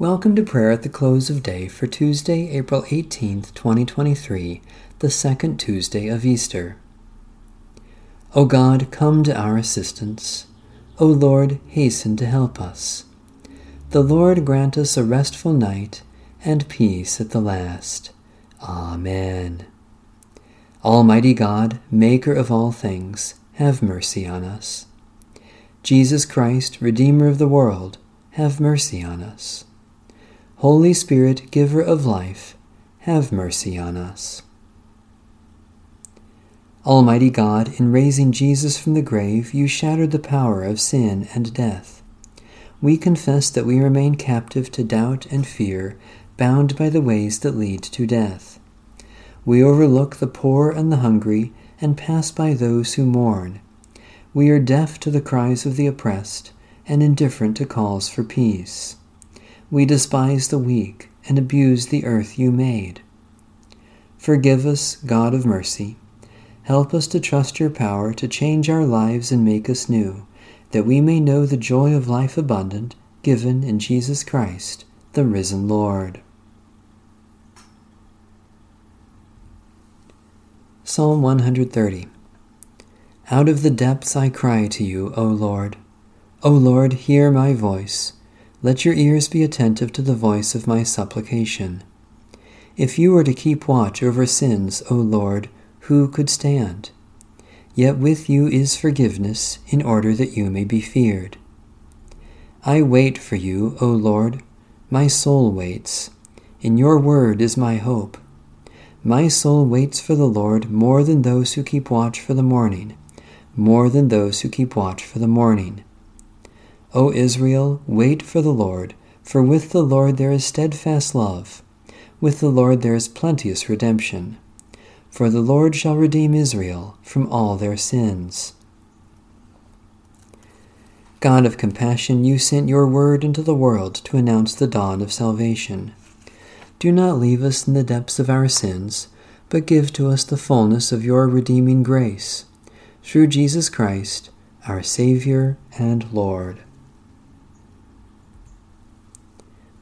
Welcome to prayer at the close of day for Tuesday, April 18th, 2023, the second Tuesday of Easter. O God, come to our assistance. O Lord, hasten to help us. The Lord grant us a restful night and peace at the last. Amen. Almighty God, Maker of all things, have mercy on us. Jesus Christ, Redeemer of the world, have mercy on us. Holy Spirit, giver of life, have mercy on us. Almighty God, in raising Jesus from the grave, you shattered the power of sin and death. We confess that we remain captive to doubt and fear, bound by the ways that lead to death. We overlook the poor and the hungry, and pass by those who mourn. We are deaf to the cries of the oppressed, and indifferent to calls for peace. We despise the weak and abuse the earth you made. Forgive us, God of mercy. Help us to trust your power to change our lives and make us new, that we may know the joy of life abundant given in Jesus Christ, the risen Lord. Psalm 130 Out of the depths I cry to you, O Lord. O Lord, hear my voice. Let your ears be attentive to the voice of my supplication. If you were to keep watch over sins, O Lord, who could stand? Yet with you is forgiveness, in order that you may be feared. I wait for you, O Lord. My soul waits. In your word is my hope. My soul waits for the Lord more than those who keep watch for the morning, more than those who keep watch for the morning. O Israel, wait for the Lord, for with the Lord there is steadfast love. With the Lord there is plenteous redemption. For the Lord shall redeem Israel from all their sins. God of compassion, you sent your word into the world to announce the dawn of salvation. Do not leave us in the depths of our sins, but give to us the fullness of your redeeming grace. Through Jesus Christ, our Savior and Lord.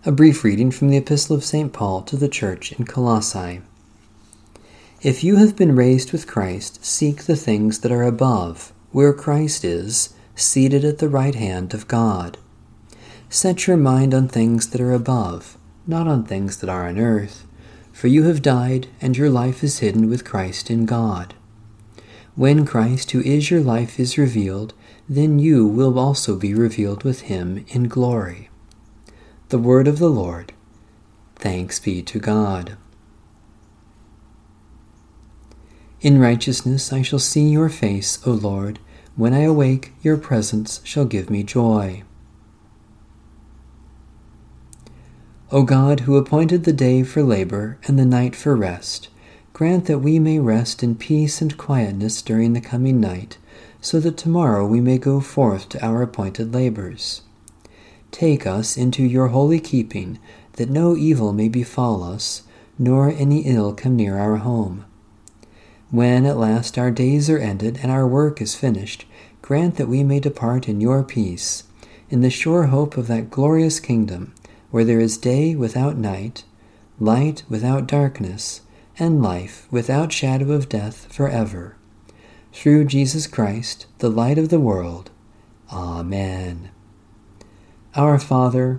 A brief reading from the Epistle of St. Paul to the Church in Colossae. If you have been raised with Christ, seek the things that are above, where Christ is, seated at the right hand of God. Set your mind on things that are above, not on things that are on earth, for you have died, and your life is hidden with Christ in God. When Christ, who is your life, is revealed, then you will also be revealed with him in glory. The word of the Lord. Thanks be to God. In righteousness I shall see your face, O Lord. When I awake, your presence shall give me joy. O God, who appointed the day for labor and the night for rest, grant that we may rest in peace and quietness during the coming night, so that tomorrow we may go forth to our appointed labors. Take us into your holy keeping, that no evil may befall us, nor any ill come near our home. When at last our days are ended and our work is finished, grant that we may depart in your peace, in the sure hope of that glorious kingdom, where there is day without night, light without darkness, and life without shadow of death forever. Through Jesus Christ, the light of the world. Amen. Our Father,